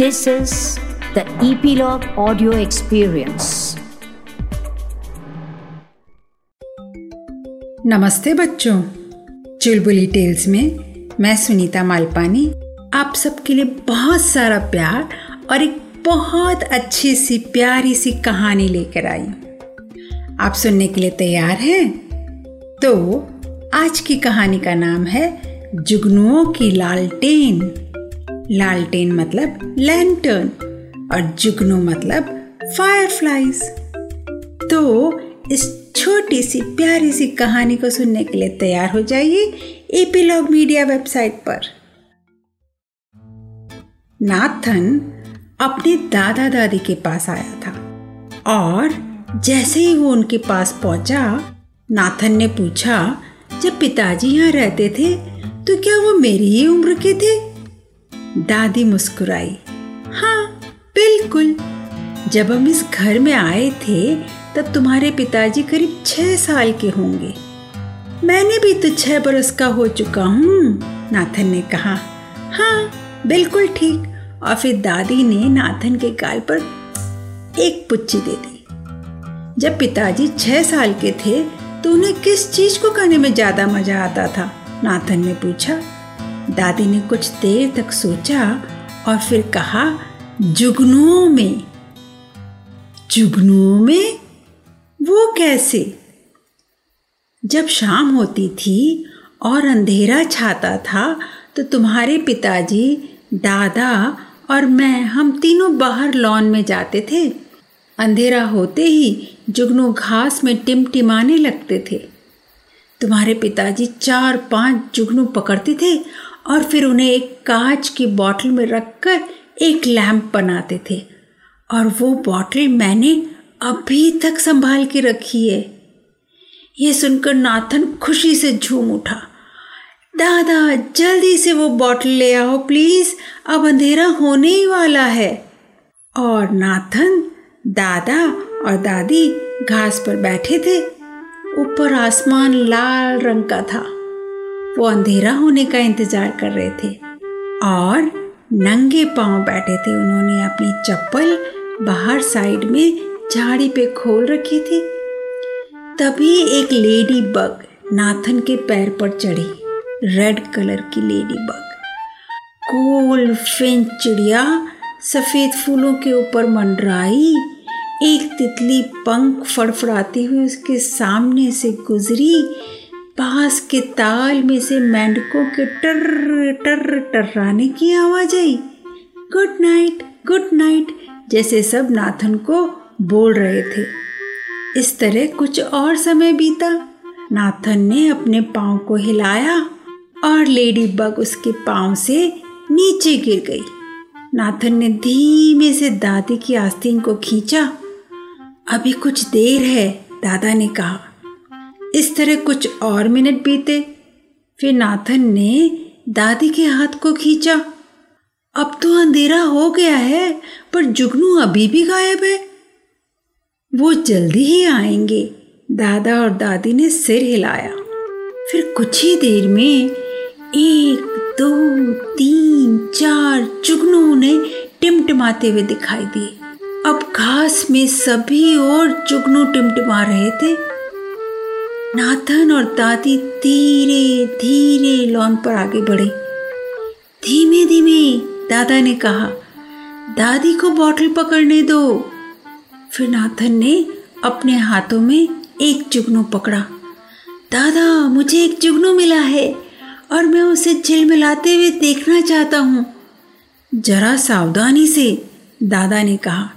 This is the Epilogue Audio Experience. नमस्ते बच्चों। चुलबुली tales में मैं सुनीता मालपानी। आप सबके लिए बहुत सारा प्यार और एक बहुत अच्छी सी प्यारी सी कहानी लेकर आई। आप सुनने के लिए तैयार हैं? तो आज की कहानी का नाम है जुगनुओं की लालटेन। लालटेन मतलब लैंटर्न और जुगनू मतलब फायरफ्लाइज तो इस छोटी सी, प्यारी सी कहानी को सुनने के लिए तैयार हो जाइए एपीलॉग मीडिया वेबसाइट पर। नाथन अपने दादा दादी के पास आया था और जैसे ही वो उनके पास पहुँचा, नाथन ने पूछा, जब पिताजी यहाँ रहते थे तो क्या वो मेरी ही उम्र के थे? दादी मुस्कुराई। हाँ बिल्कुल। जब हम इस घर में आए थे, तब तुम्हारे पिताजी करीब छह साल के होंगे। मैंने भी तो छह बरस का हो चुका हूँ, नाथन ने कहा। हाँ बिल्कुल ठीक। और फिर दादी ने नाथन के गाल पर एक पुच्ची दे दी। जब पिताजी छह साल के थे तो उन्हें किस चीज़ को करने में ज़्यादा मज़ा आता था? नाथन ने पूछा। दादी ने कुछ देर तक सोचा और फिर कहा, जुगनुओं में। जुगनुओं में? वो कैसे? जब शाम होती थी और अंधेरा छाता था तो तुम्हारे पिताजी, दादा और मैं, हम तीनों बाहर लॉन में जाते थे। अंधेरा होते ही जुगनू घास में टिमटिमाने लगते थे। तुम्हारे पिताजी चार पाँच जुगनू पकड़ते थे और फिर उन्हें एक कांच की बोतल में रखकर एक लैंप बनाते थे। और वो बोतल मैंने अभी तक संभाल के रखी है। ये सुनकर नाथन खुशी से झूम उठा। दादा, जल्दी से वो बोतल ले आओ, प्लीज़। अब अंधेरा होने ही वाला है। और नाथन, दादा और दादी घास पर बैठे थे। ऊपर आसमान लाल रंग का था। वो अंधेरा होने का इंतज़ार कर रहे थे और नंगे पाँव बैठे थे। उन्होंने अपनी चप्पल बाहर साइड में झाड़ी पे खोल रखी थी। तभी एक लेडी बग नाथन के पैर पर चढ़ी, रेड कलर की लेडी बग। गोल फिंच चिड़िया, सफ़ेद फूलों के ऊपर मंडराई, एक तितली पंख फड़फड़ाती हुई उसके सामने से गुजरी। पास के ताल में से मेंढकों के टर टर, टर्राने की आवाज़ आई। गुड नाइट गुड नाइट, जैसे सब नाथन को बोल रहे थे। इस तरह कुछ और समय बीता। नाथन ने अपने पाँव को हिलाया और लेडी बग उसके पाँव से नीचे गिर गई। नाथन ने धीमे से दादी की आस्तीन को खींचा। अभी कुछ देर है, दादा ने कहा। इस तरह कुछ और मिनट बीते। फिर नाथन ने दादी के हाथ को खींचा। अब तो अंधेरा हो गया है, पर जुगनू अभी भी गायब है। वो जल्दी ही आएँगे, दादा और दादी ने सिर हिलाया। फिर कुछ ही देर में एक, दो, तीन, चार जुगनू ने टिमटिमाते हुए दिखाई दिए। अब घास में सभी और जुगनू टिमटिमा रहे थे। नाथन और दादी धीरे धीरे लॉन पर आगे बढ़े। धीमे धीमे दादा ने कहा, दादी को बॉटल पकड़ने दो। फिर नाथन ने अपने हाथों में एक जुगनू पकड़ा। दादा, मुझे एक जुगनू मिला है और मैं उसे झिलमिलाते हुए देखना चाहता हूँ। जरा सावधानी से दादा ने कहा,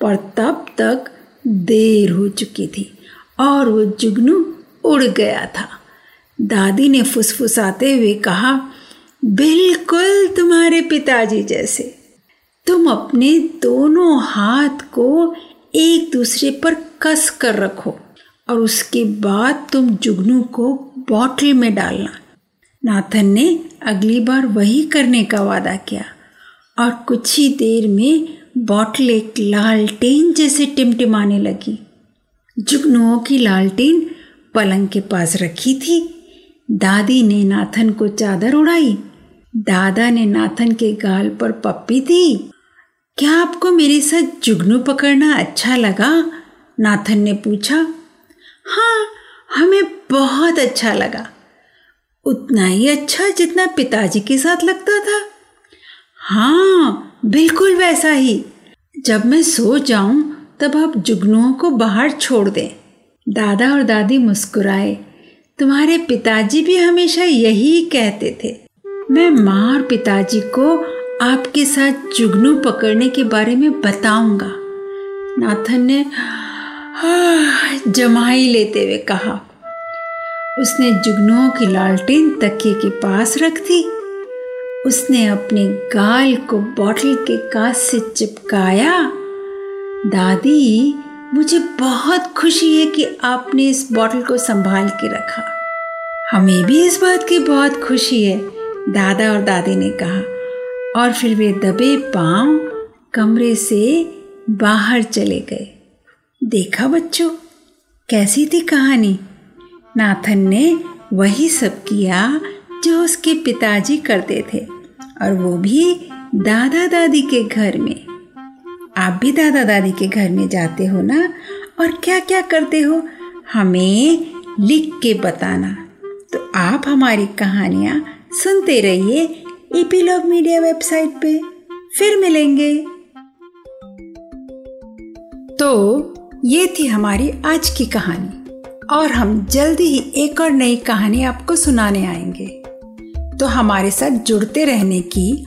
पर तब तक देर हो चुकी थी। और वो जुगनू उड़ गया था। दादी ने फुसफुसाते हुए कहा, बिल्कुल तुम्हारे पिताजी जैसे। तुम अपने दोनों हाथ को एक दूसरे पर कस कर रखो और उसके बाद तुम जुगनू को बॉटल में डालना। नाथन ने अगली बार वही करने का वादा किया और कुछ ही देर में बॉटल एक लालटेन जैसे टिमटिमाने लगी। जुगनुओं की लालटेन पलंग के पास रखी थी। दादी ने नाथन को चादर उड़ाई दादा ने नाथन के गाल पर पप्पी दी। क्या आपको मेरे साथ जुगनू पकड़ना अच्छा लगा? नाथन ने पूछा। हाँ हमें बहुत अच्छा लगा। उतना ही अच्छा जितना पिताजी के साथ लगता था। हाँ बिल्कुल वैसा ही। जब मैं सो जाऊँ तब आप जुगनुओं को बाहर छोड़ दें। दादा और दादी मुस्कुराए। तुम्हारे पिताजी भी हमेशा यही कहते थे। मैं माँ और पिताजी को आपके साथ जुगनू पकड़ने के बारे में बताऊँगा। नाथन ने जमाई लेते हुए कहा। उसने जुगनुओं की लालटेन तकिए के पास रख दी। उसने अपने गाल को बॉटल के कांच से चिपकाया। दादी, मुझे बहुत खुशी है कि आपने इस बॉटल को संभाल के रखा। हमें भी इस बात की बहुत खुशी है, दादा और दादी ने कहा। और फिर वे दबे पाँव कमरे से बाहर चले गए। देखा बच्चों, कैसी थी कहानी? नाथन ने वही सब किया जो उसके पिताजी करते थे, और वो भी दादा दादी के घर में। आप भी दादा दादी के घर में जाते हो ना? और क्या क्या करते हो? हमें लिख के बताना। तो आप हमारी कहानियाँ सुनते रहिए ईपीलॉग मीडिया वेबसाइट पे। फिर मिलेंगे। तो ये थी हमारी आज की कहानी। और हम जल्दी ही एक और नई कहानी आपको सुनाने आएँगे। तो हमारे साथ जुड़ते रहने की